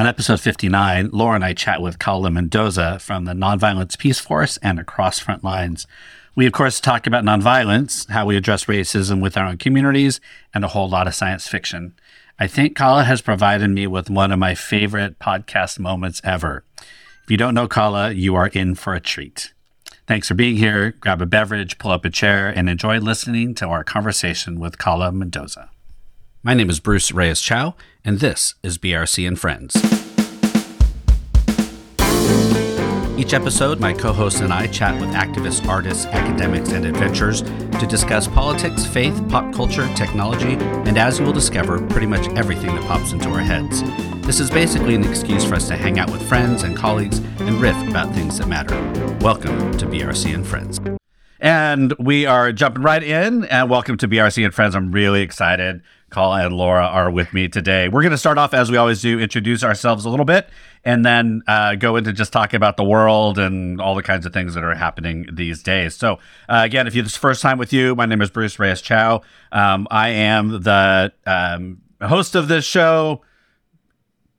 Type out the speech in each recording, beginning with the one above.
On episode 59, Laura and I chat with Kala Mendoza from the Nonviolence Peace Force and Across Front Lines. We, of course, talk about nonviolence, how we address racism with our own communities, and a whole lot of science fiction. I think Kala has provided me with one of my favorite podcast moments ever. If you don't know Kala, you are in for a treat. Thanks for being here. Grab a beverage, pull up a chair, and enjoy listening to our conversation with Kala Mendoza. My name is Bruce Reyes Chow, and this is BRC and Friends. Each episode, my co hosts and I chat with activists, artists, academics, and adventurers to discuss politics, faith, pop culture, technology, and as you will discover, pretty much everything that pops into our heads. This is basically an excuse for us to hang out with friends and colleagues and riff about things that matter. Welcome to BRC and Friends. And we are jumping right in, and welcome to BRC and Friends. I'm really excited Kala and Laura are with me today. We're going to start off as we always do, introduce ourselves a little bit, and then uh, go into just talking about the world and all the kinds of things that are happening these days. So, uh, again, if it's first time with you, my name is Bruce Reyes Chow. Um, I am the um, host of this show.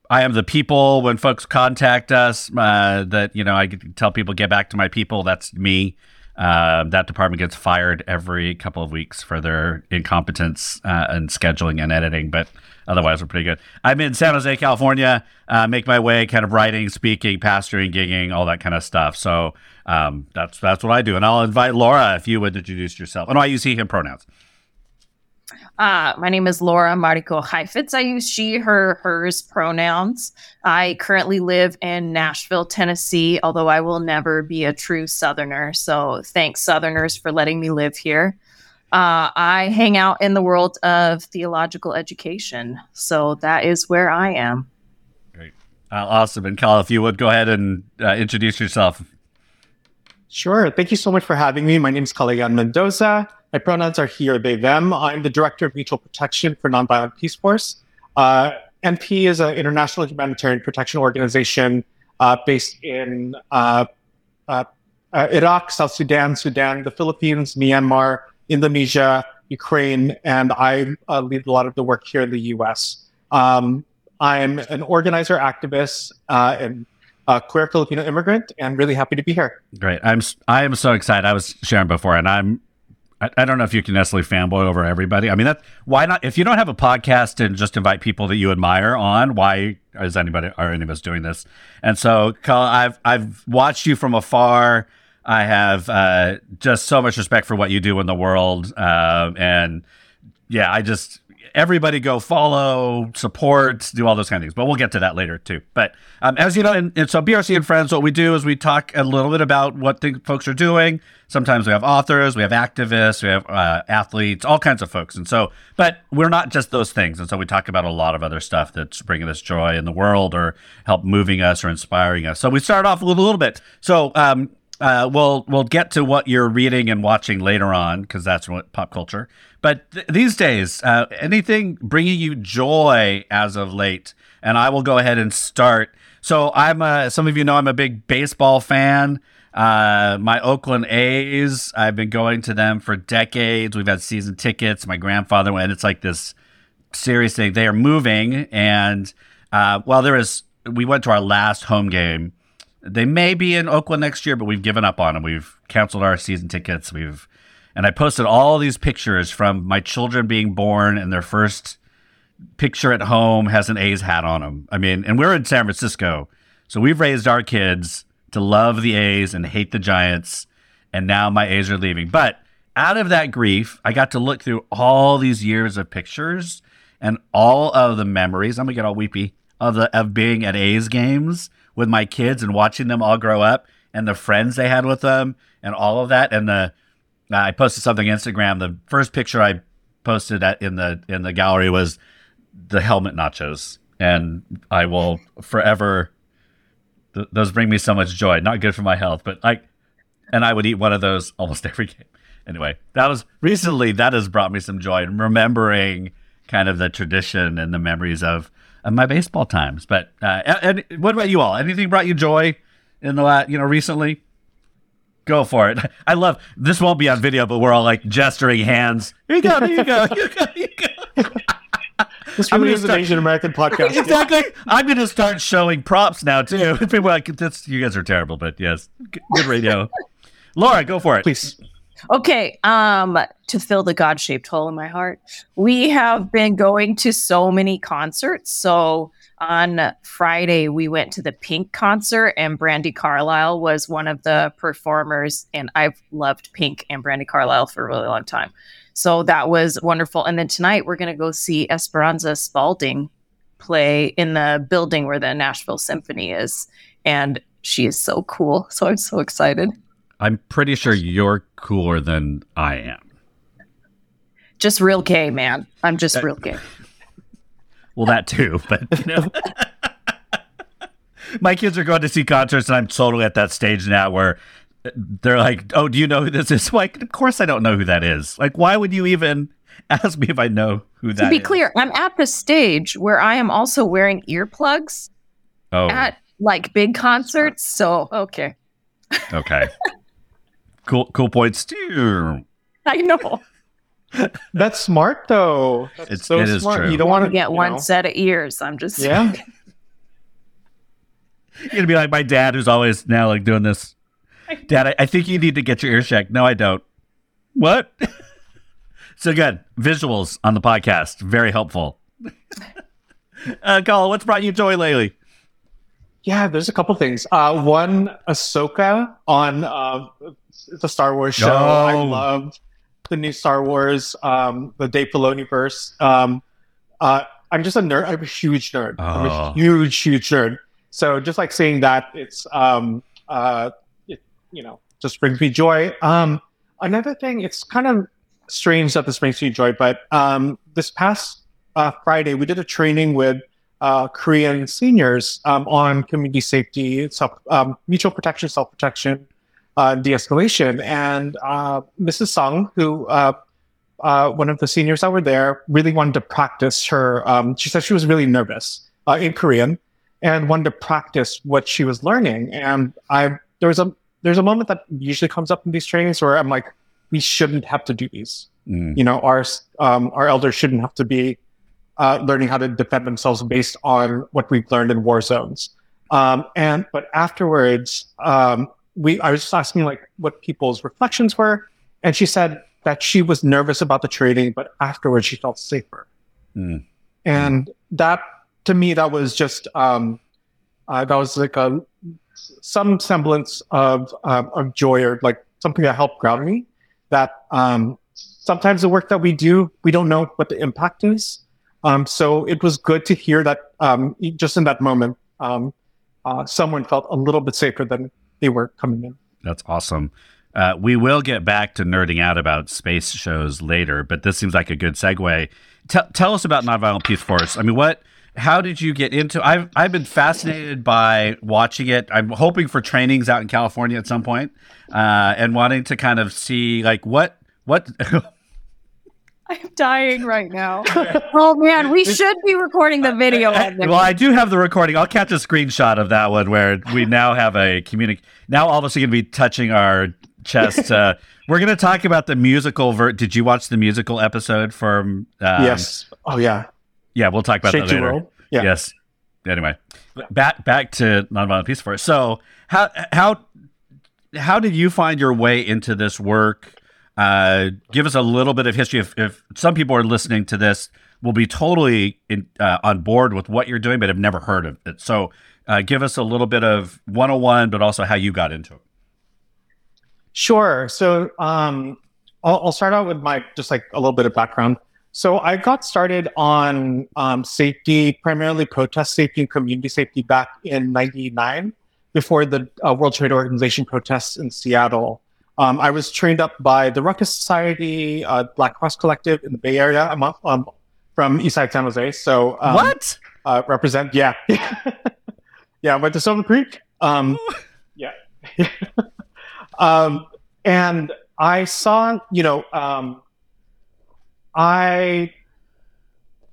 I am the people when folks contact us uh, that you know I tell people get back to my people. That's me. Uh, that department gets fired every couple of weeks for their incompetence uh, and scheduling and editing, but otherwise we're pretty good. I'm in San Jose, California. Uh, make my way, kind of writing, speaking, pastoring, gigging, all that kind of stuff. So um, that's that's what I do, and I'll invite Laura if you would introduce yourself. Oh no, I use he him pronouns. Uh, my name is Laura Mariko Cheifetz. I use she, her, hers pronouns. I currently live in Nashville, Tennessee, although I will never be a true Southerner. So thanks, Southerners, for letting me live here. Uh, I hang out in the world of theological education. So that is where I am. Great. Uh, awesome. And Kala, if you would go ahead and uh, introduce yourself. Sure. Thank you so much for having me. My name is Kalaya'an Mendoza. My pronouns are he or they, them. I'm the Director of Mutual Protection for Nonviolent Peace Force. Uh, NP is an international humanitarian protection organization uh, based in uh, uh, uh, Iraq, South Sudan, Sudan, the Philippines, Myanmar, Indonesia, Ukraine, and I uh, lead a lot of the work here in the US. Um, I'm an organizer, activist, and a queer Filipino immigrant, and really happy to be here. Great. I'm I am so excited. I was sharing before, and I'm I, I, don't know if you can necessarily fanboy over everybody. I mean, that why not? If you don't have a podcast and just invite people that you admire on, why is anybody are any of us doing this? And so, I've I've watched you from afar. I have uh, just so much respect for what you do in the world, uh, and yeah, I just everybody go follow, support, do all those kind of things. But we'll get to that later too. But um, as you know, and, and, so BRC and friends, what we do is we talk a little bit about what the folks are doing. Sometimes we have authors, we have activists, we have uh, athletes, all kinds of folks. And so, but we're not just those things. And so we talk about a lot of other stuff that's bringing us joy in the world or help moving us or inspiring us. So we start off with a little bit. So um, uh, we'll we'll get to what you're reading and watching later on because that's what pop culture. But th- these days, uh, anything bringing you joy as of late, and I will go ahead and start. So I'm a, some of you know I'm a big baseball fan. Uh, my Oakland A's, I've been going to them for decades. We've had season tickets. My grandfather went. It's like this serious thing. They are moving, and uh, well, there is. We went to our last home game they may be in Oakland next year, but we've given up on them. We've canceled our season tickets. We've and I posted all these pictures from my children being born and their first picture at home has an A's hat on them. I mean, and we're in San Francisco. So we've raised our kids to love the A's and hate the Giants. And now my A's are leaving. But out of that grief, I got to look through all these years of pictures and all of the memories. I'm gonna get all weepy of the of being at A's games with my kids and watching them all grow up and the friends they had with them and all of that. And the uh, I posted something Instagram. The first picture I posted at, in the in the gallery was the helmet nachos, and I will forever. Th- those bring me so much joy. Not good for my health, but I and I would eat one of those almost every game. Anyway, that was recently that has brought me some joy remembering kind of the tradition and the memories of of my baseball times. But uh, and what about you all? Anything brought you joy in the last, you know, recently? Go for it. I love this. Won't be on video, but we're all like gesturing hands. Here you go. Here you go. Here you go. Here you go. This really is an Asian American podcast. exactly. I'm going to start showing props now too. People are like, this, you guys are terrible, but yes, good radio. Laura, go for it. Please. Okay, um, to fill the God-shaped hole in my heart, we have been going to so many concerts. So on Friday, we went to the Pink concert, and Brandi Carlile was one of the performers. And I've loved Pink and Brandi Carlile for a really long time. So that was wonderful. And then tonight, we're going to go see Esperanza Spalding play in the building where the Nashville Symphony is. And she is so cool. So I'm so excited. I'm pretty sure you're cooler than I am. Just real gay, man. I'm just real gay. Well, that too, but you know. My kids are going to see concerts, and I'm totally at that stage now where they're like, "Oh, do you know who this is?" Like, of course I don't know who that is. Like, why would you even ask me if I know who that to be is? clear, I'm at the stage where I am also wearing earplugs Oh, at like big concerts. So, okay. okay. Cool, cool points too. I know. That's smart though. That's It's- so it is smart. true. You don't Want want to get one set of ears. I'm just Yeah. You're gonna be like my dad, who's always now like doing this. Dad, I, I think you need to get your ear checked. No, I don't. What? so good. Visuals on the podcast, very helpful. uh, Kala, what's brought you joy lately? Yeah, there's a couple things. Uh, one, Ahsoka on uh, the Star Wars show. I Oh. loved the new Star Wars, um, the Dave Filoni verse. Um, uh, I'm just a nerd. I'm a huge nerd. I'm Oh. a huge, huge nerd. So just like seeing that, it's um, uh, it, you know, just brings me joy. Um, another thing, it's kind of strange that this brings me joy, but um, this past uh, Friday we did a training with uh, Korean seniors um, on community safety, self, um, mutual protection, self protection, uh, de escalation. And uh, Mrs. Sung, who uh, uh, one of the seniors that were there, really wanted to practice her. Um, she said she was really nervous uh, in Korean and wanted to practice what she was learning. And I there was a there's a moment that usually comes up in these trainings where I'm like, we shouldn't have to do these Mm. you know our um, our elders shouldn't have to be uh, learning how to defend themselves based on what we've learned in war zones um, and but afterwards um, we i was just asking like what people's reflections were and she said that she was nervous about the training but afterwards she felt safer Mm. and that to me that was just um, uh, that was like a some semblance of um, of joy or like something that helped ground me that um, sometimes the work that we do we don't know what the impact is um, so it was good to hear that um, just in that moment um, uh, someone felt a little bit safer than they were coming in That's awesome. Uh, we will get back to nerding out about space shows later, but this seems like a good segue. Tell tell us about Nonviolent Peace Force. I mean, what? How did you get into? I've I've been fascinated by watching it. I'm hoping for trainings out in California at some point, uh, and wanting to kind of see like what what. I'm dying right now. oh man, we should be recording the video of this. well, I do have the recording. I'll catch a screenshot of that one where we now have a communic. Now, all of us are going to be touching our chest. Uh, we're going to talk about the musical. Ver- Did you watch the musical episode from? Um, yes oh yeah Yeah, we'll talk about Shake that later. World. yeah Yes. Anyway, back back to nonviolent peace force. So how how how did you find your way into this work? Uh, give us a little bit of history. If, if some people are listening to this, will be totally in, uh, on board with what you're doing, but have never heard of it. So uh, give us a little bit of 101, but also how you got into it. Sure. So um, I'll, I'll start out with my just like a little bit of background. So I got started on um, safety, primarily protest safety and community safety back in '99, before the uh, World Trade Organization protests in Seattle. Um, I was trained up by the Ruckus Society, uh, Black Cross Collective in the Bay Area. I'm up, um, from Eastside San Jose. So um, what? uh, represent. Yeah, yeah. I went to Silver Creek. Um, yeah, um, and I saw, you know, um, I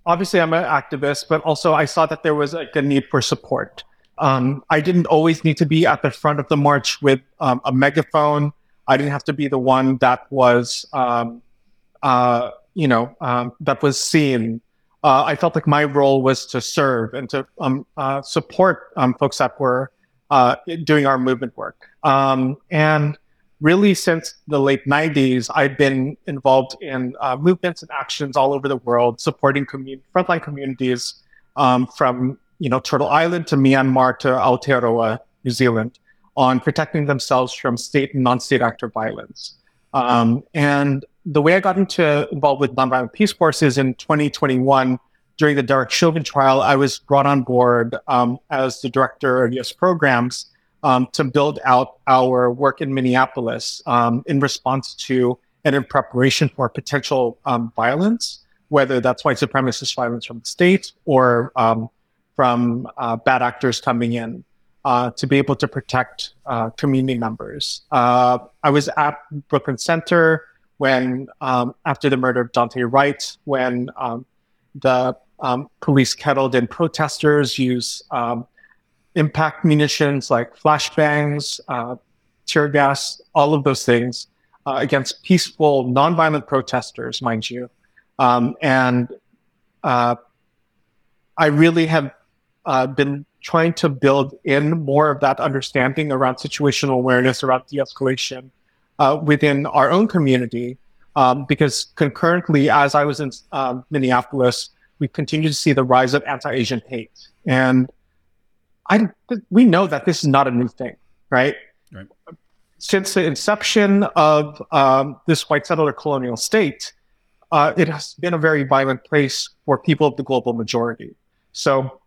obviously I'm an activist, but also I saw that there was like a need for support. Um, I didn't always need to be at the front of the march with um, a megaphone. I didn't have to be the one that was, um, uh, you know, um, that was seen. uh, I felt like my role was to serve and to um, uh, support um, folks that were uh, doing our movement work. Um, and really, since the late 90s, I've been involved in uh, movements and actions all over the world, supporting commun- frontline communities um, from you know Turtle Island to Myanmar to Aotearoa, New Zealand, on protecting themselves from state and non-state actor violence. Um, and the way I got into involved with nonviolent peace forces in 2021 during the Derek Chauvin trial, I was brought on board um, as the director of U.S. programs um, to build out our work in Minneapolis um, in response to and in preparation for potential um, violence, whether that's white supremacist violence from the state or um, from uh, bad actors coming in uh, to be able to protect uh, community members. Uh, I was at Brooklyn Center when, um, after the murder of Daunte Wright, when um, the um, police kettled in protesters, use um, impact munitions like flashbangs, uh, tear gas, all of those things uh, against peaceful, nonviolent protesters, mind you. Um, and I really have been trying to build in more of that understanding around situational awareness, around de escalation uh, within our own community. Um, because concurrently, as I was in um, Minneapolis, we continue to see the rise of anti Asian hate. And I, we know that this is not a new thing, right? right. Since the inception of um, this white settler colonial state, uh, it has been a very violent place for people of the global majority. So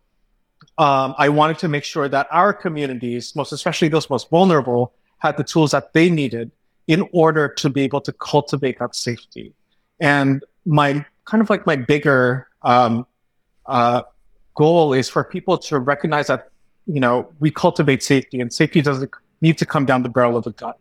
um, I wanted to make sure that our communities, most especially those most vulnerable, had the tools that they needed in order to be able to cultivate that safety. And my kind of like my bigger um, uh, goal is for people to recognize that you know we cultivate safety, and safety doesn't need to come down the barrel of a gun,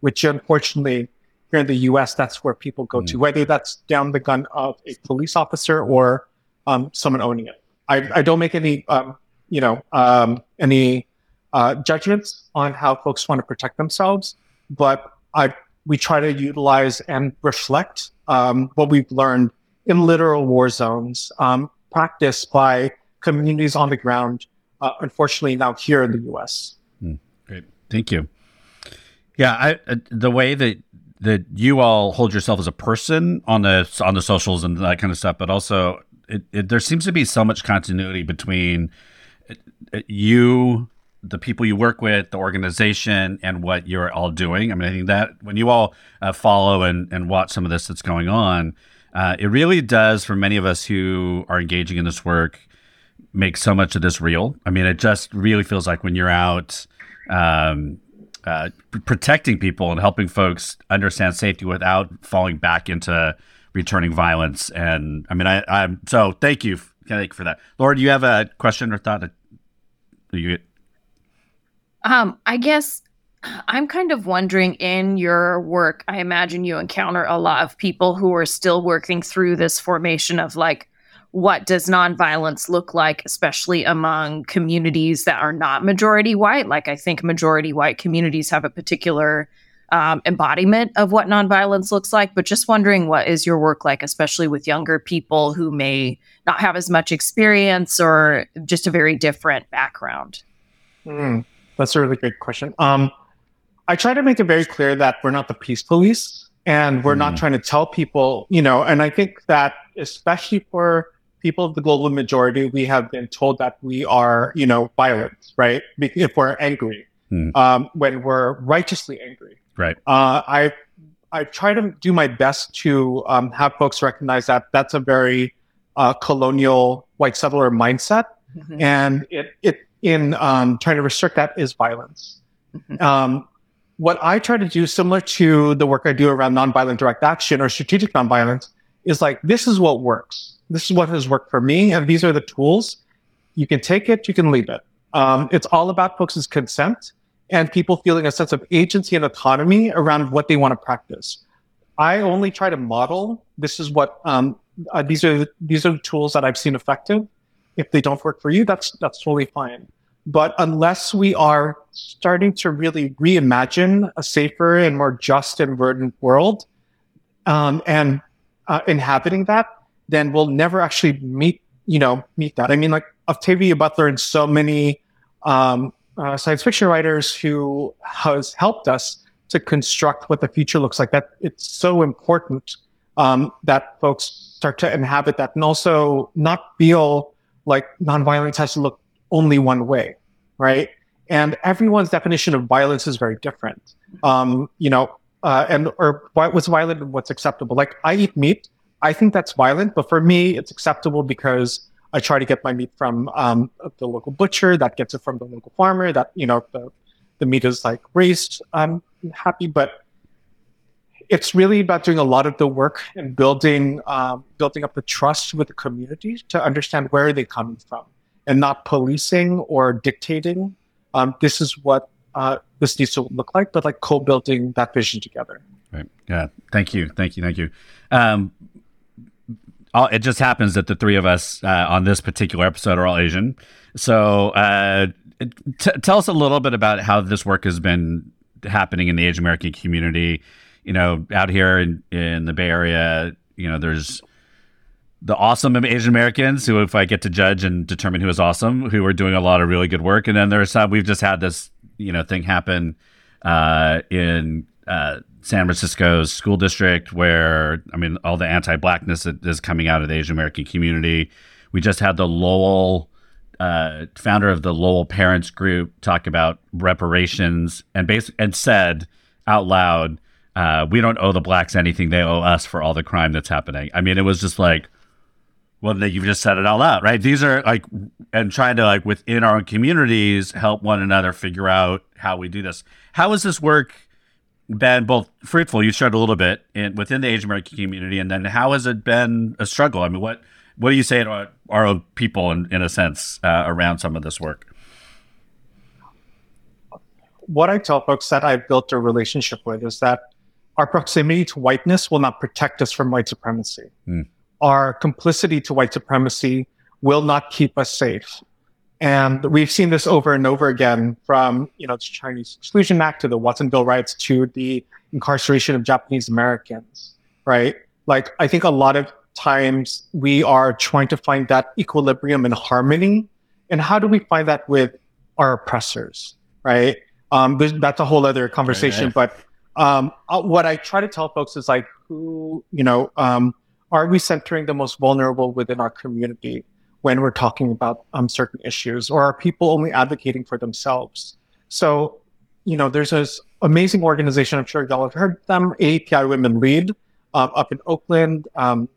which unfortunately here in the U.S. that's where people go mm. to, whether that's down the gun of a police officer or um, someone owning it. I, I don't make any, um, you know, um, any uh, judgments on how folks want to protect themselves, but I we try to utilize and reflect um, what we've learned in literal war zones, um, practiced by communities on the ground. Uh, unfortunately, now here in the U.S. Mm, great, thank you. Yeah, I, uh, the way that that you all hold yourself as a person on the on the socials and that kind of stuff, but also it, it, there seems to be so much continuity between uh, you the people you work with, the organization, and what you're all doing. I mean, I think that when you all uh, follow and, and watch some of this that's going on, uh, it really does, for many of us who are engaging in this work, make so much of this real. I mean, it just really feels like when you're out um, uh, protecting people and helping folks understand safety without falling back into returning violence. And I mean, I, I'm so thank you, thank you for that. Laura, do you have a question or thought? That you? Um, I guess I'm kind of wondering in your work, I imagine you encounter a lot of people who are still working through this formation of like, what does nonviolence look like, especially among communities that are not majority white? Like, I think majority white communities have a particular um, embodiment of what nonviolence looks like, but just wondering what is your work like, especially with younger people who may not have as much experience or just a very different background? Mm, that's a really great question. Um, I try to make it very clear that we're not the peace police and we're mm. not hmm. trying to tell people, you know, and I think that especially for people of the global majority, we have been told that we are, you know, violent, right? If we're angry, mm. um, when we're righteously angry. Right. Uh, I I try to do my best to um, have folks recognize that that's a very uh, colonial white settler mindset, mm-hmm. and it it in um, trying to restrict that is violence. Mm-hmm. Um, what I try to do, similar to the work I do around nonviolent direct action or strategic nonviolence, is like this is what works. This is what has worked for me, and these are the tools. You can take it, you can leave it. Um, it's all about folks' consent and people feeling a sense of agency and autonomy around what they want to practice. I only try to model. This is what um, uh, these are. These are the tools that I've seen effective. If they don't work for you, that's that's totally fine. But unless we are starting to really reimagine a safer and more just and verdant world, um, and uh, inhabiting that, then we'll never actually meet, you know, meet that. I mean, like Octavia Butler and so many um, uh, science fiction writers who has helped us to construct what the future looks like. That it's so important um, that folks start to inhabit that and also not feel like nonviolence has to look only one way, right? And everyone's definition of violence is very different. Um, you know, uh, and or what's violent and what's acceptable. Like I eat meat, I think that's violent, but for me, it's acceptable because I try to get my meat from um, the local butcher that gets it from the local farmer. That you know the the meat is like raised. I'm happy, but it's really about doing a lot of the work and building um, building up the trust with the community to understand where are they coming from and not policing or dictating um, this is what uh, this needs to look like but like co-building that vision together right yeah thank you thank you thank you um, all, it just happens that the three of us uh, on this particular episode are all asian so uh, t- tell us a little bit about how this work has been happening in the asian american community you know, out here in, in the Bay Area, you know, there's the awesome Asian Americans who, if I get to judge and determine who is awesome, who are doing a lot of really good work. And then there's some, we've just had this, you know, thing happen uh, in uh, San Francisco's school district where, I mean, all the anti blackness is coming out of the Asian American community. We just had the Lowell. Uh, founder of the Lowell Parents Group talk about reparations and bas- and said out loud, uh, we don't owe the blacks anything; they owe us for all the crime that's happening. I mean, it was just like, well, you've just said it all out, right? These are like, and trying to like within our own communities help one another figure out how we do this. How has this work been both fruitful? You shared a little bit in within the Asian American community, and then how has it been a struggle? I mean, what what do you say to our, our own people, in, in a sense, uh, around some of this work? What I tell folks that I've built a relationship with is that our proximity to whiteness will not protect us from white supremacy. Mm. Our complicity to white supremacy will not keep us safe. And we've seen this over and over again from, you know, the Chinese Exclusion Act to the Watsonville riots to the incarceration of Japanese Americans, right? Like, I think a lot of times we are trying to find that equilibrium and harmony. And how do we find that with our oppressors, right? Um, that's a whole other conversation, right, but um, uh, what I try to tell folks is like, who, you know, um, are we centering the most vulnerable within our community when we're talking about um, certain issues, or are people only advocating for themselves? So, you know, there's this amazing organization. I'm sure y'all have heard them, API Women Lead, uh, up in Oakland, um,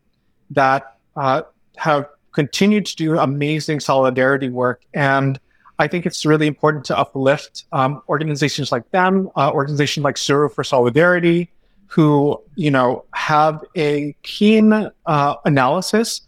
that uh, have continued to do amazing solidarity work and I think it's really important to uplift um, organizations like them, uh, organizations like Zero for Solidarity, who you know have a keen uh, analysis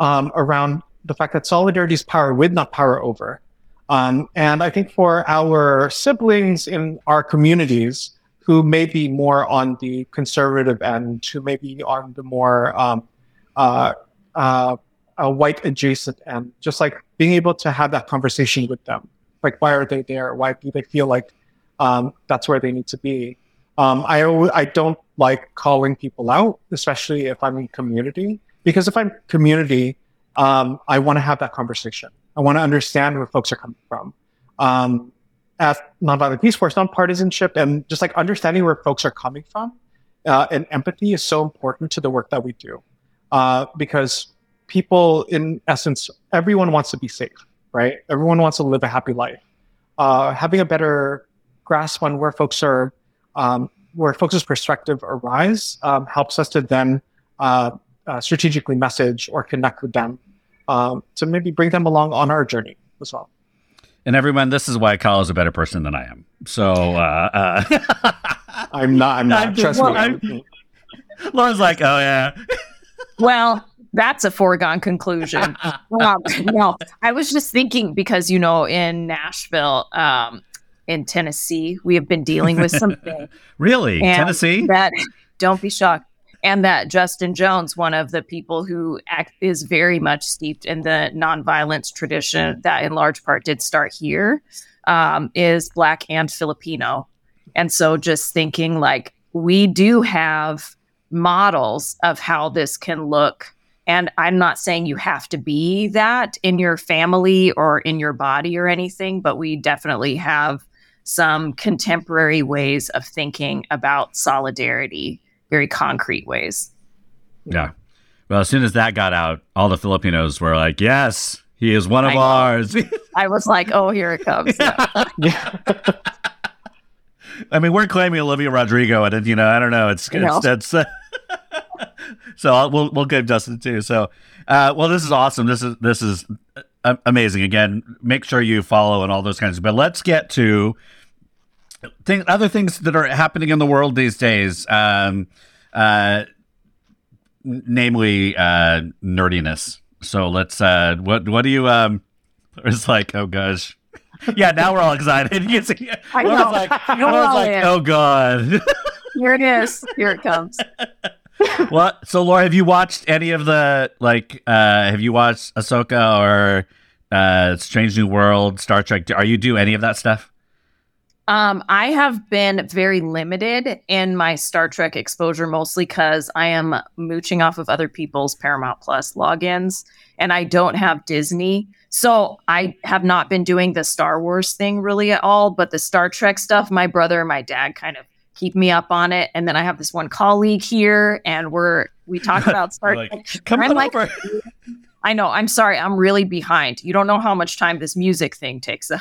um, around the fact that solidarity is power with, not power over. Um, and I think for our siblings in our communities who may be more on the conservative end, who may be on the more um, uh, uh, a white adjacent end, just like being able to have that conversation with them. Like, why are they there? Why do they feel like um, that's where they need to be? Um, I, I don't like calling people out, especially if I'm in community, because if I'm community, um, I want to have that conversation. I want to understand where folks are coming from. Um, Nonviolent Peace Force, nonpartisanship, and just like understanding where folks are coming from, uh, and empathy is so important to the work that we do, uh, because people, in essence, everyone wants to be safe, right? Everyone wants to live a happy life. Uh, having a better grasp on where folks are, um, where folks' perspective arise, um, helps us to then uh, uh, strategically message or connect with them um, to maybe bring them along on our journey as well. And everyone, this is why Kala is a better person than I am. So uh, uh I'm not. I'm not. Trust well, me. Lauren's like, oh yeah. well, that's a foregone conclusion. um, no, I was just thinking because you know in Nashville, um, in Tennessee, we have been dealing with something. really, Tennessee? That don't be shocked. And that Justin Jones, one of the people who act, is very much steeped in the nonviolence tradition that, in large part, did start here, um, is black and Filipino. And so, just thinking like we do have models of how this can look And I'm not saying you have to be that in your family or in your body or anything, but we definitely have some contemporary ways of thinking about solidarity, very concrete ways. Yeah. Well, as soon as that got out, all the Filipinos were like, yes, he is one of I ours. I was like, oh, here it comes. Yeah. Yeah. I mean, we're claiming Olivia Rodrigo, and you know, I don't know. It's I know. it's, it's uh, so I'll, we'll we'll give Justin too. So, uh, well, this is awesome. This is this is uh, amazing. Again, make sure you follow and all those kinds. of But let's get to thing, other things that are happening in the world these days. Um, uh, namely, uh, nerdiness. So let's. Uh, what what do you um? It's like, oh gosh. Yeah, now we're all excited. You see, I know. like, like, oh god. Here it is. Here it comes. what? So, Laura, have you watched any of the like? uh Have you watched Ahsoka or uh Strange New World, Star Trek? Are you do any of that stuff? Um, I have been very limited in my Star Trek exposure, mostly because I am mooching off of other people's Paramount Plus logins, and I don't have Disney. So I have not been doing the Star Wars thing really at all, but the Star Trek stuff, my brother and my dad kind of keep me up on it. And then I have this one colleague here, and we're we talk about Star Like, Trek. Come I'm on like- over. I know. I'm sorry. I'm really behind. You don't know how much time this music thing takes up.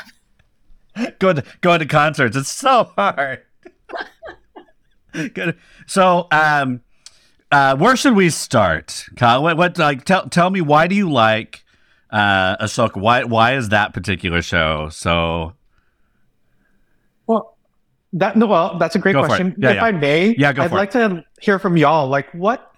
Going to going to concerts. It's so hard. Good. So, um, uh, where should we start, Kala? What, what like tell tell me why do you like uh Ahsoka? Why why is that particular show so? Well, that no, well, that's a great question. Yeah, if yeah. I may, Yeah, go I'd for it. like to hear from y'all. Like, what,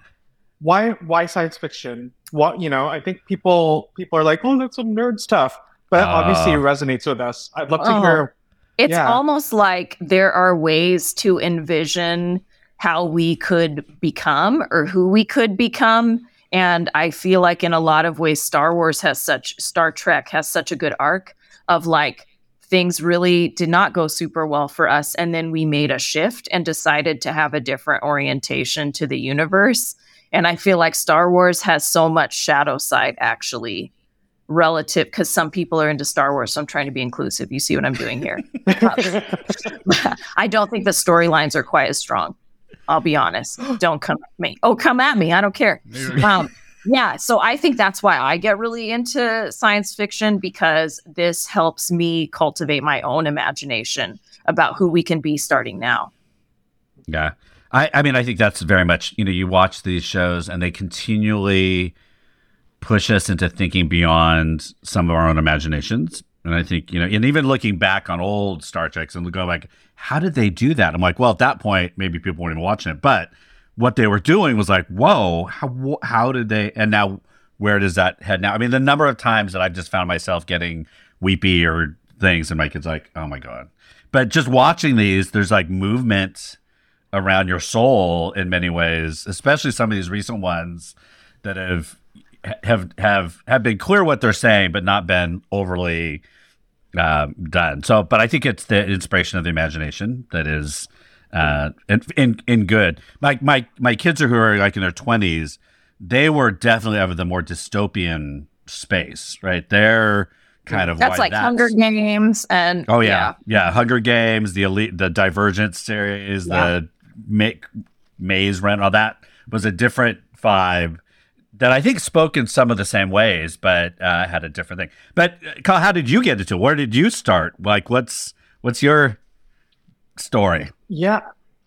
why, why science fiction? What you know? I think people people are like, oh, that's some nerd stuff, but Ah. obviously it resonates with us. I'd love to Oh. hear. It's Yeah. almost like there are ways to envision how we could become or who we could become. And I feel like in a lot of ways, Star Wars has such, Star Trek has such a good arc of like things really did not go super well for us. And then we made a shift and decided to have a different orientation to the universe. And I feel like Star Wars has so much shadow side actually relative because some people are into Star Wars. So I'm trying to be inclusive. You see what I'm doing here? I don't think the storylines are quite as strong. I'll be honest. Don't come at me. Oh, come at me. I don't care. Um, yeah. So I think that's why I get really into science fiction because this helps me cultivate my own imagination about who we can be starting now. Yeah. I, I mean, I think that's very much, you know, you watch these shows and they continually push us into thinking beyond some of our own imaginations. And I think, you know, and even looking back on old Star Treks and go like, how did they do that? I'm like, well, at that point, maybe people weren't even watching it. But what they were doing was like, whoa, how, how did they, and now where does that head now? I mean, the number of times that I've just found myself getting weepy or things and my kid's like, oh my God. But just watching these, there's like movement around your soul in many ways, especially some of these recent ones that have have have have been clear what they're saying, but not been overly um, done. So, but I think it's the inspiration of the imagination that is uh, in, in in good. My my my kids are who are like in their twenties. They were definitely of the more dystopian space, right? They're kind of That's like Hunger Games and Oh yeah. yeah, Hunger Games, the elite, the Divergent series, the Ma- Maze Run, all that was a different vibe that I think spoke in some of the same ways, but uh, had a different thing. But uh, Kala, how did you get into? Where did you start? Like, what's what's your story? Yeah,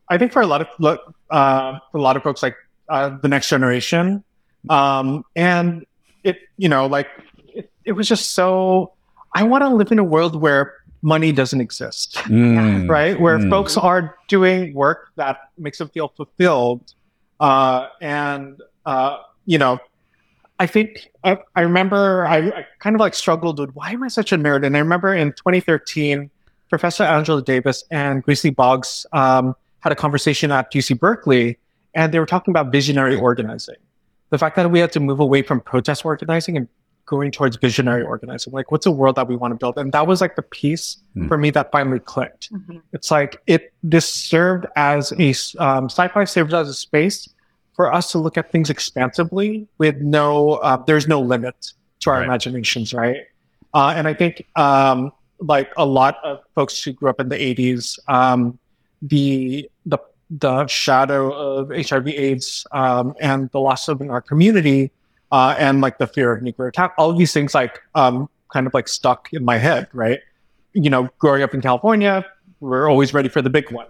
I think for a lot of look, uh, for a lot of folks like uh, the next generation, um, and it, you know, like it, it was just so. I want to live in a world where money doesn't exist, Mm. right? Where Mm. folks are doing work that makes them feel fulfilled, uh, and uh, you know, I think I, I remember I, I kind of like struggled with why am I such a nerd, and I remember in 2013. Professor Angela Davis and Grace Lee Boggs um, had a conversation at UC Berkeley, and they were talking about visionary organizing. The fact that we had to move away from protest organizing and going towards visionary organizing. Like, what's a world that we want to build? And that was like the piece Hmm. for me that finally clicked. Mhm. It's like it this served as a um, sci-fi served as a space for us to look at things expansively with no, uh, there's no limit to our Right. imaginations, right? Uh, and I think um, like a lot of folks who grew up in the 80s, um, the the the shadow of HIV/AIDS um, and the loss of our community, uh, and like the fear of nuclear attack, all of these things like um, kind of like stuck in my head, right? You know, growing up in California, we're always ready for the big one.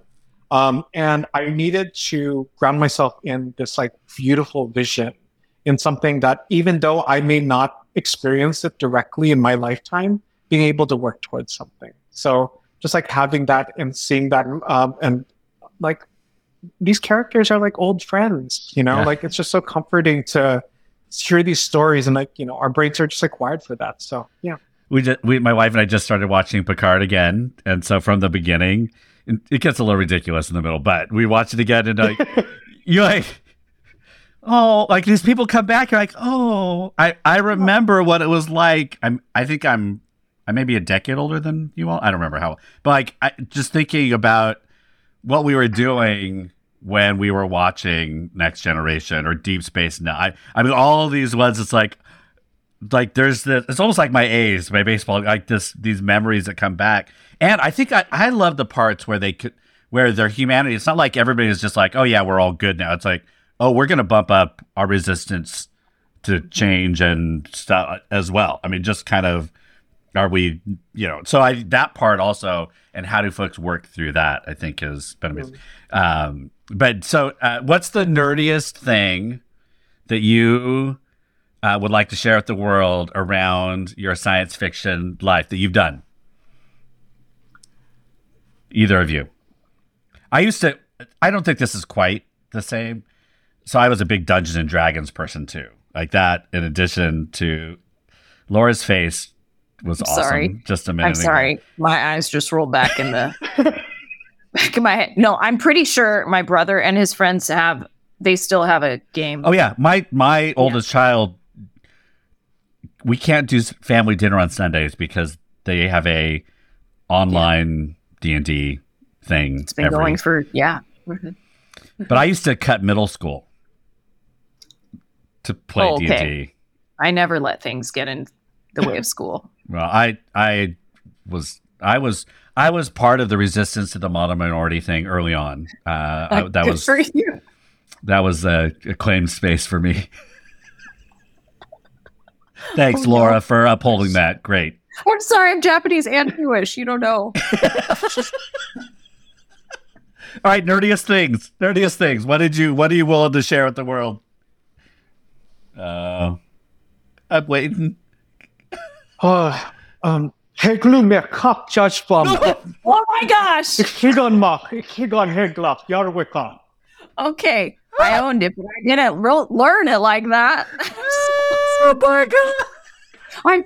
Um, and I needed to ground myself in this like beautiful vision in something that even though I may not experience it directly in my lifetime, being able to work towards something. So just like having that and seeing that, um, and like these characters are like old friends, you know, Yeah. like it's just so comforting to hear these stories and like, you know, our brains are just like wired for that. So yeah. We just we my wife and I just started watching Picard again, and so from the beginning, it gets a little ridiculous in the middle, but we watch it again, and like you're like. Oh, like these people come back. You're like, oh, I, I remember what it was like. I'm, I think I'm, I may be a decade older than you all. I don't remember how, but like, I just thinking about what we were doing when we were watching Next Generation or Deep Space Nine. I, I mean, all of these ones. It's like, like there's this. It's almost like my A's, my baseball. Like this, these memories that come back. And I think I, I love the parts where they could, where their humanity. It's not like everybody is just like, oh yeah, we're all good now. It's like, oh, we're gonna bump up our resistance to change and stuff as well. I mean, just kind of are we, you know? So I that part also, and how do folks work through that? I think has been amazing. Um, but so, uh, what's the nerdiest thing that you uh, would like to share with the world around your science fiction life that you've done? Either of you. I used to. I don't think this is quite the same. So I was a big Dungeons and Dragons person too. Like that, in addition to Laura's face was awesome. sorry. Just a minute. I'm ago. sorry. My eyes just rolled back in the back of my head. No, I'm pretty sure my brother and his friends have they still have a game. Oh yeah, my my oldest child. We can't do family dinner on Sundays because they have a online D and D thing. it's been every- going for yeah. But I used to cut middle school to play Oh, D and. D. I never let things get in the way of school. Well, I I was I was I was part of the resistance to the model minority thing early on. Uh, I, that was for you. that was a, a claim space for me. Thanks, Oh, no. Laura, for upholding that. Great. I'm sorry, I'm Japanese and Jewish. You don't know. All right, nerdiest things. Nerdiest things. What did you what are you willing to share with the world? Uh I'm waiting. Oh, um, Heglu me kap judge from Oh my gosh. Higon mak, Higon Heglap, Yarwika. Okay, I owned it, but I didn't ro- learn it like that. Oh my god. I'm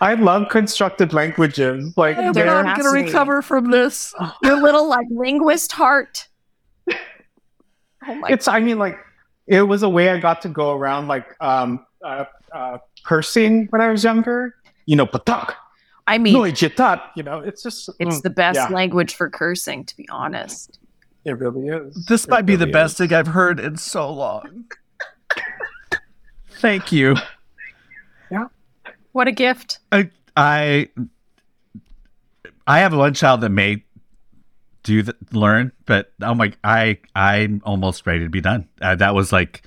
I love constructed languages. Like They're they're, not gonna recover from this. your little like linguist heart. Oh my it's I mean like it was a way I got to go around like um uh, uh cursing when I was younger. You know, patak, I mean, no. You know, it's just it's mm, the best yeah. language for cursing, to be honest. It really is. This It might be the really best thing I've heard in so long. Thank you. Yeah. What a gift. I, I I have one child that may do the, learn, but oh my, I I'm almost ready to be done. Uh, that was like,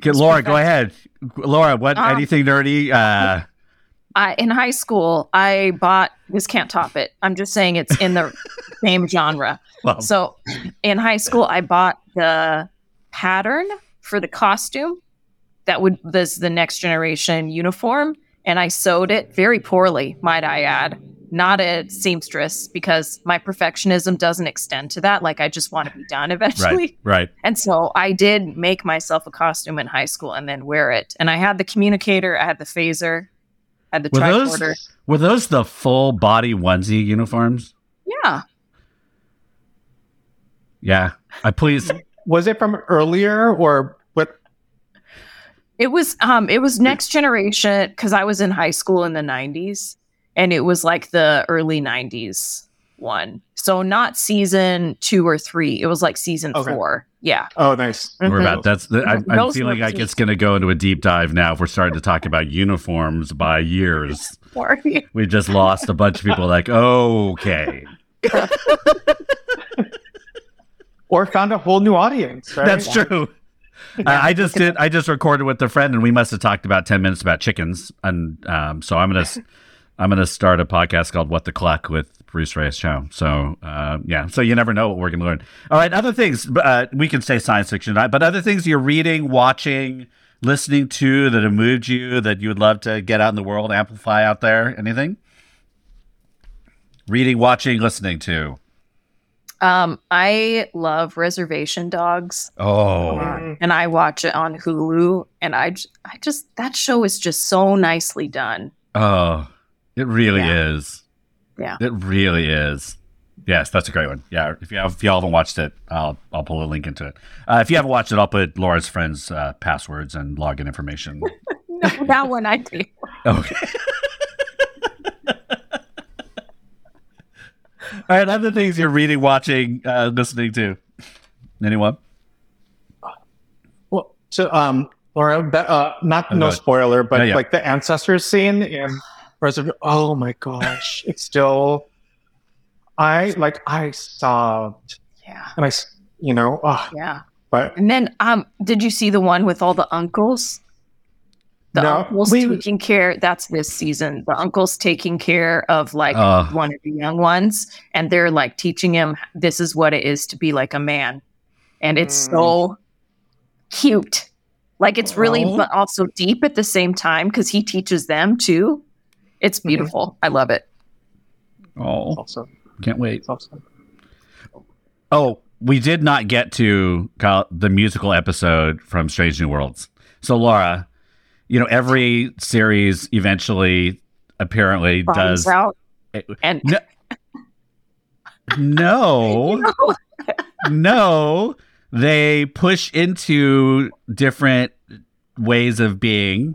get Laura, go ahead, Laura. What Um, anything nerdy? Uh, I in high school, I bought this can't top it. I'm just saying it's in the same genre. well, So in high school, I bought the pattern for the costume that would this the next generation uniform, and I sewed it very poorly, might I add. Not a seamstress because my perfectionism doesn't extend to that. Like I just want to be done eventually. right, right. And so I did make myself a costume in high school and then wear it. And I had the communicator, I had the phaser, I had the Were those tricorder. were those the full body onesie uniforms? Yeah. Yeah, I please. Was it from earlier or what? It was um it was next generation because I was in high school in the 90s and it was like the early 90s one. So not season two or three. It was like season Okay. four. Yeah. Oh, nice. We're Mhm. about that's. The, I, I'm Those feeling like it's going to go into a deep dive now. If we're starting to talk about uniforms by years, we just lost a bunch of people. Like, oh, okay, Or found a whole new audience. Right? that's true. I I just did. I just recorded with a friend, and we must have talked about ten minutes about chickens. And um, so I'm gonna, I'm gonna start a podcast called "What the Cluck" with Bruce Reyes Chow. So uh, yeah, so you never know what we're gonna learn. All right, other things. Uh, we can say science fiction, but other things you're reading, watching, listening to that have moved you that you would love to get out in the world, amplify out there. Anything? Reading, watching, listening to. Um, I love Reservation Dogs. Oh, Mm. and I watch it on Hulu, and I just that show is just so nicely done. oh, it really Yeah. is. Yeah. It really is. Yes, that's a great one. Yeah, if you have, if y'all haven't watched it, I'll I'll pull a link into it. Uh, if you haven't watched it, I'll put Laura's friends' uh, passwords and login information. No, that one I do. okay. All right, other things you're reading, watching, uh, listening to. Anyone? Well, so um, Laura, that, uh, not Oh, no ahead. spoiler, but Yeah, yeah. like the ancestors scene in Reservoir. Oh my gosh, it's still. I like I sobbed, Yeah, and I, you know, oh, yeah. but And then, um, did you see the one with all the uncles? The No, uncles we- taking care. That's this season. The uncles taking care of like Uh. one of the young ones, and they're like teaching him this is what it is to be like a man, and it's Mm. so cute. Like it's really, Oh. but also deep at the same time because he teaches them too. It's Mhm. beautiful. I love it. Oh, also, can't wait. awesome. Oh, we did not get to Kala, the musical episode from Strange New Worlds. So, Laura, you know, every series eventually, apparently, does. out it- and No, no, no. They push into different ways of being,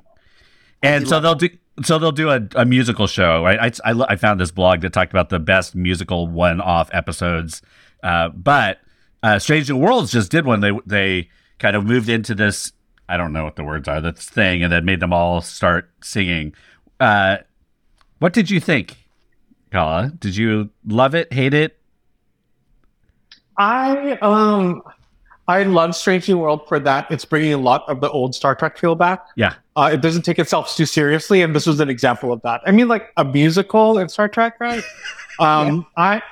and so they'll do. So they'll do a, a musical show, right? I, I, I found this blog that talked about the best musical one-off episodes, uh, but uh, Strange New Worlds just did one. They they kind of moved into this. I don't know what the words are. This thing, and that made them all start singing. Uh, what did you think, Kala? Did you love it? Hate it? I um, I love Strange New World for that. It's bringing a lot of the old Star Trek feel back. Yeah. Uh, it doesn't take itself too seriously, and this was an example of that. I mean, like a musical in Star Trek, right? Um, I,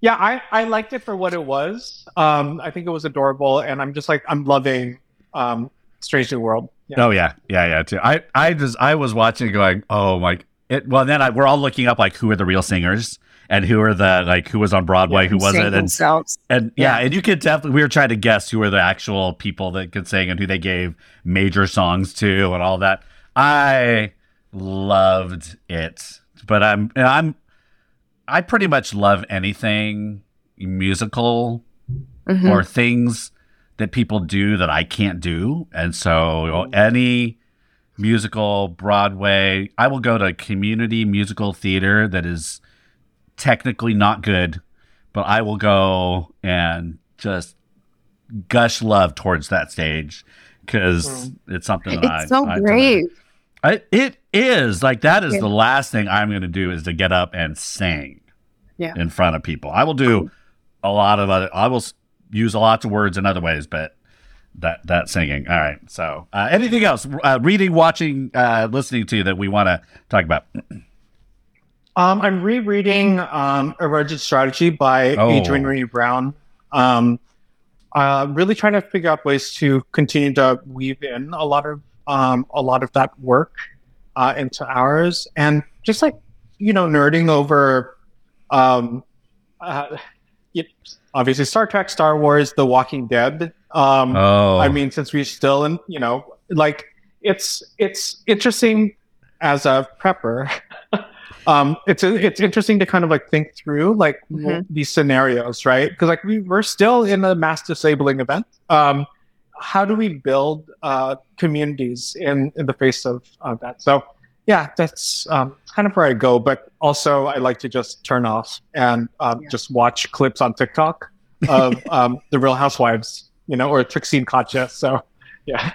yeah, I, I liked it for what it was. Um, I think it was adorable, and I'm just like I'm loving um, Strange New World. Yeah. Oh yeah, yeah, yeah. Too. I, I just, I was watching, it going, oh my. It, well, then I, we're all looking up like who are the real singers and who are the like who was on Broadway, who wasn't, and themselves. and yeah, and you could definitely. We were trying to guess who were the actual people that could sing and who they gave major songs to and all that. I loved it, but I'm, I'm, I pretty much love anything musical Mhm. or things that people do that I can't do. And so mm. any musical, Broadway, I will go to community musical theater that is technically not good, but I will go and just gush love towards that stage because mm. it's something that I, it's so I- great. I, it is like that is the last thing I'm going to do is to get up and sing Yeah. in front of people. I will do um, a lot of other. I will use a lot of words in other ways, but that that singing. All right. So uh, anything else? Uh, reading, watching, uh, listening to that we want to talk about. Um, I'm rereading um, Emergent Strategy by Oh. Adrienne Maree Brown. Um, uh, really trying to figure out ways to continue to weave in a lot of um, a lot of that work uh, into ours, and just like you know, nerding over, um, uh, y- obviously Star Trek, Star Wars, The Walking Dead. Um, Oh, I mean, since we're still in, you know, like it's it's interesting as a prepper. um, it's it's interesting to kind of like think through like Mhm. these scenarios, right? Because like we we're still in a mass disabling event. Um, how do we build uh, communities in in the face of uh, that? So yeah, that's um, kind of where I go. But also, I like to just turn off and um, Yeah. just watch clips on TikTok of um, the Real Housewives, you know, or Trixie and Katya. So, yeah.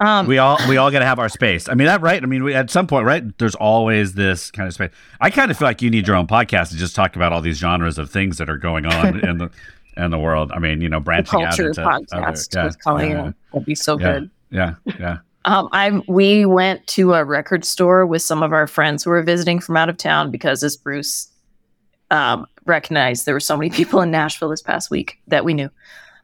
Um, we all we all got to have our space. I mean that right? I mean we, at some point, right? There's always this kind of space. I kind of feel like you need your own podcast to just talk about all these genres of things that are going on in the in the world. I mean, you know, the branching out culture into podcast other- with Colleen yeah, would be so yeah, good. yeah, yeah. Um, I we went to a record store with some of our friends who were visiting from out of town because, as Bruce um, recognized, there were so many people in Nashville this past week that we knew,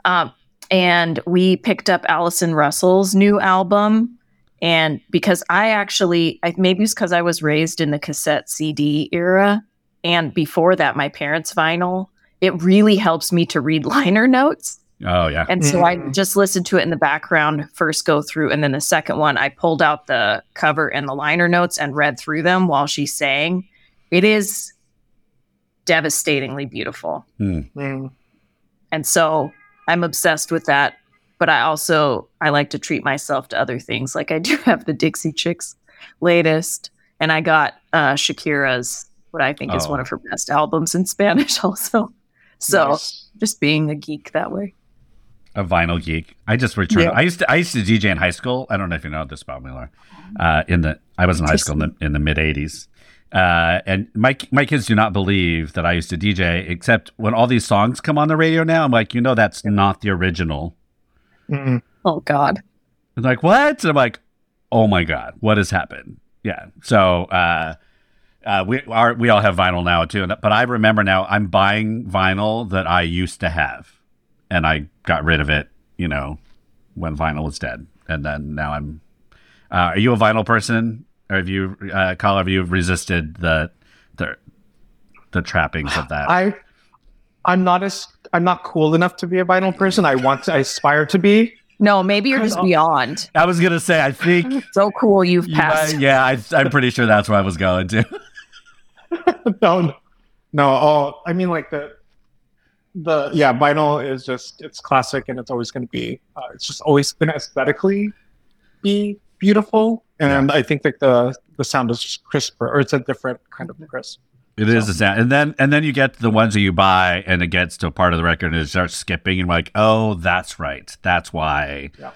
um, and we picked up Allison Russell's new album. And because I actually, I, maybe it's because I was raised in the cassette CD era, and before that, my parents' vinyl. It really helps me to read liner notes. Oh yeah. And so I Mhm. just listened to it in the background, first go through, and then the second one, I pulled out the cover and the liner notes and read through them while she sang. It is devastatingly beautiful. Mm. And so I'm obsessed with that. But I also I like to treat myself to other things. Like I do have the Dixie Chicks latest, and I got uh, Shakira's what I think is Oh. one of her best albums in Spanish also. So Nice. just being a geek that way. A vinyl geek. I just returned. Yeah. I used to I used to DJ in high school. I don't know if you know this about me, Laura. Uh, in the I was in high school in the in the mid '80s, uh, and my my kids do not believe that I used to DJ. Except when all these songs come on the radio now, I'm like, you know, that's not the original. Mm. Oh God. And like, what? And I'm like, oh my god, what has happened? Yeah. So uh, uh, we are we all have vinyl now too. But I remember now I'm buying vinyl that I used to have, and I got rid of it. You know, when vinyl was dead, and then now I'm. Uh, are you a vinyl person, or have you, uh, Kala, have you resisted the the the trappings of that? I, I'm not as I'm not cool enough to be a vinyl person. I want to I aspire to be. No, maybe you're just Because- beyond. I was gonna say, I think. So cool you've you passed. might- yeah, I, I'm pretty sure that's where I was going to. no, no, no. Oh, I mean, like the, the yeah, vinyl is just it's classic, and it's always going to be. Uh, it's just always going to aesthetically be beautiful, and I think that the the sound is just crisper, or it's a different kind of crisp. It is a sound, and then and then you get to the ones that you buy, and it gets to a part of the record, and it starts skipping, and you're like, oh, that's right, that's why. Oh,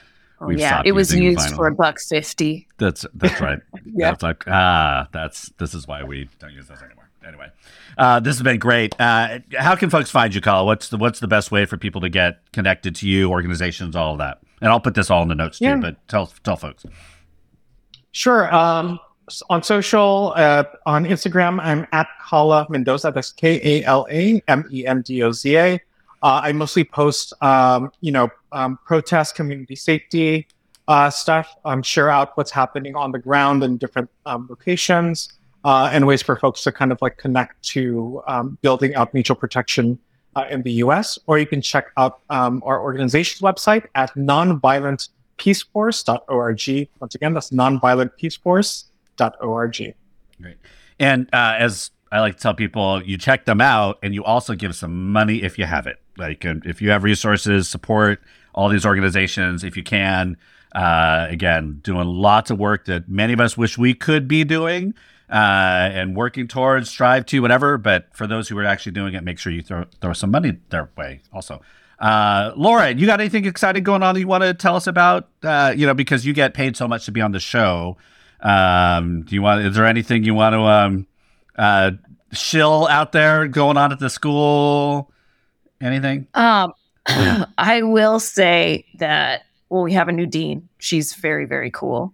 We've yeah, it was used vinyl. for a buck fifty. That's that's right. Yeah. That's like ah, that's this is why we don't use those anymore. Anyway, uh, this has been great. Uh, how can folks find you, Kala? What's the what's the best way for people to get connected to you, organizations, all of that? And I'll put this all in the notes too. But tell tell folks. Sure. Um, on social, uh, on Instagram, I'm at Kala Mendoza. That's K A L A M E N D O Z A. Uh, mostly post, um, you know, um, protest, community safety uh, stuff. I'm share out what's happening on the ground in different um, locations uh, and ways for folks to kind of like connect to um, building out mutual protection uh, in the U.S. Or you can check out um, our organization's website at nonviolentpeaceforce.org. Once again, that's nonviolentpeaceforce.org. Great. And uh, as I like to tell people, you check them out, and you also give some money if you have it. Like um, if you have resources, support all these organizations if you can. Uh, again, doing lots of work that many of us wish we could be doing. Uh, and working towards, strive to, whatever. But for those who are actually doing it, make sure you throw throw some money their way. Also, uh, Laura, you got anything exciting going on that you want to tell us about? Uh, you know, because you get paid so much to be on the show. Um, do you want? Is there anything you want to um, uh, shill out there going on at the school? Anything? Um, I will say that well, we have a new dean. She's very very cool.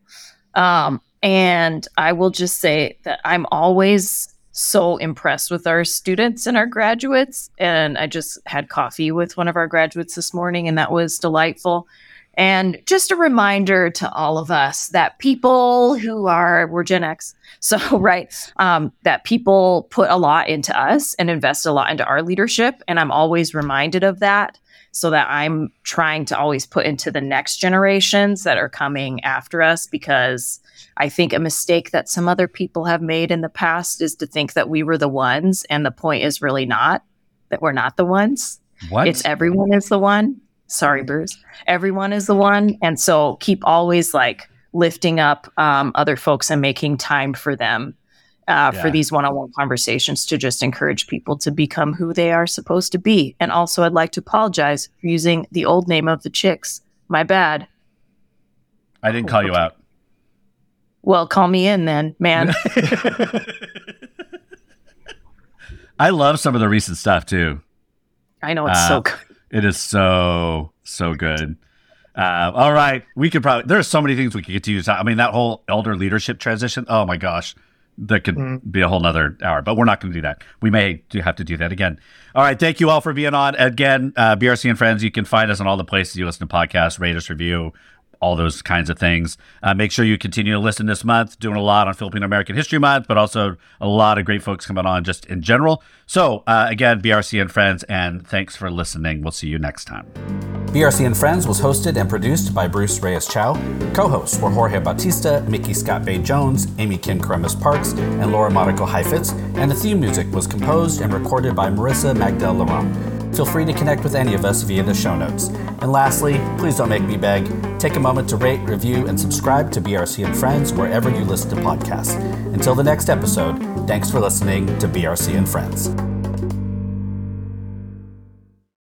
Um, and I will just say that I'm always so impressed with our students and our graduates. And I just had coffee with one of our graduates this morning, and that was delightful. And just a reminder to all of us that people who are, we're Gen X, so, right, um, that people put a lot into us and invest a lot into our leadership. And I'm always reminded of that so that I'm trying to always put into the next generations that are coming after us because I think a mistake that some other people have made in the past is to think that we were the ones. And the point is really not that we're not the ones. What? It's everyone is the one. Sorry, Bruce. Everyone is the one. And so keep always like lifting up um, other folks and making time for them uh, Yeah. for these one-on-one conversations to just encourage people to become who they are supposed to be. And also, I'd like to apologize for using the old name of the chicks. My bad. I didn't call you out. Well, call me in then, man. I love some of the recent stuff too. I know it's Uh, so good. It is so so good. Uh, all right, we could probably. There are so many things we could get to use. I mean, that whole elder leadership transition. Oh my gosh, that could Mm. be a whole nother hour. But we're not going to do that. We may have to do that again. All right, thank you all for being on again. Uh, BRC and friends, you can find us on all the places you listen to podcasts, rate us, review, all those kinds of things. Uh, make sure you continue to listen this month. Doing a lot on Filipino American History Month, but also a lot of great folks coming on just in general. So uh, again, BRC and friends, and thanks for listening. We'll see you next time. BRC and Friends was hosted and produced by Bruce Reyes Chow. Co hosts were Jorge Bautista, Micky ScottBey Jones, Amy Kim Kyremes-Parks, and Laura Mariko Cheifetz, and the theme music was composed and recorded by Merissa Magdael-Lauron. Feel free to connect with any of us via the show notes. And lastly, please don't make me beg. Take a moment to rate, review, and subscribe to BRC and Friends wherever you listen to podcasts. Until the next episode, thanks for listening to BRC and Friends.